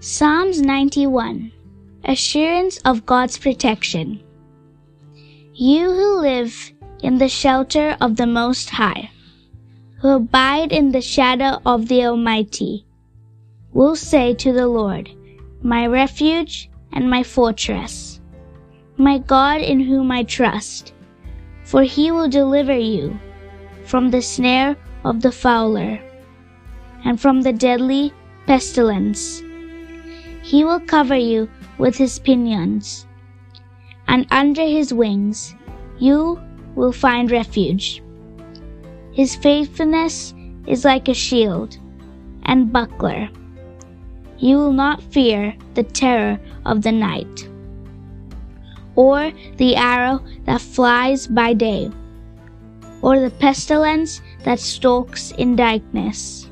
Psalms 91 Assurance of God's Protection. You who live in the shelter of the Most High, who abide in the shadow of the Almighty, will say to the Lord, My refuge and my fortress, my God in whom I trust, for he will deliver you from the snare of the fowler and from the deadly pestilence. He will cover you with his pinions, and under his wings you will find refuge. His faithfulness is like a shield and buckler. You will not fear the terror of the night, or the arrow that flies by day, or the pestilence that stalks in darkness,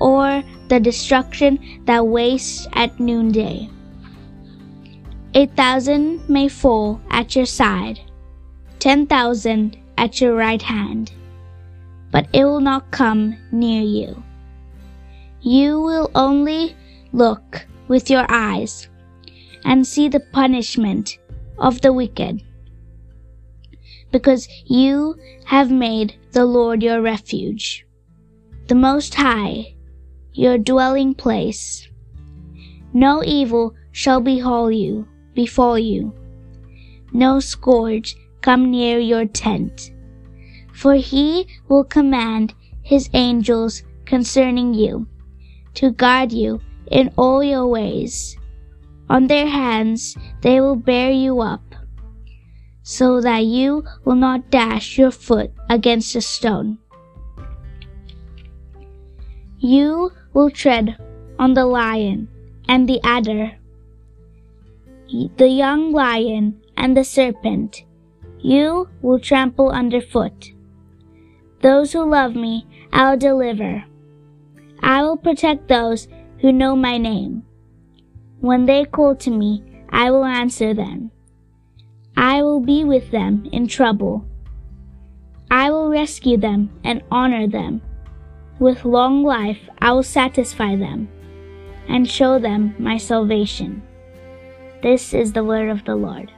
or the destruction that wastes at noonday. Eight thousand may fall at your side, ten thousand at your right hand, but it will not come near you. You will only look with your eyes and see the punishment of the wicked, because you have made the Lord your refuge, the Most High your dwelling place. No evil shall befall you, befall you. No scourge come near your tent. For he will command his angels concerning you, to guard you in all your ways. On their hands they will bear you up, so that you will not dash your foot against a stone. You will tread on the lion and the adder, the young lion and the serpent. You will trample underfoot. Those who love me, I'll deliver. I will protect those who know my name. When they call to me, I will answer them. I will be with them in trouble. I will rescue them and honor them. With long life I will satisfy them and show them my salvation. This is the word of the Lord.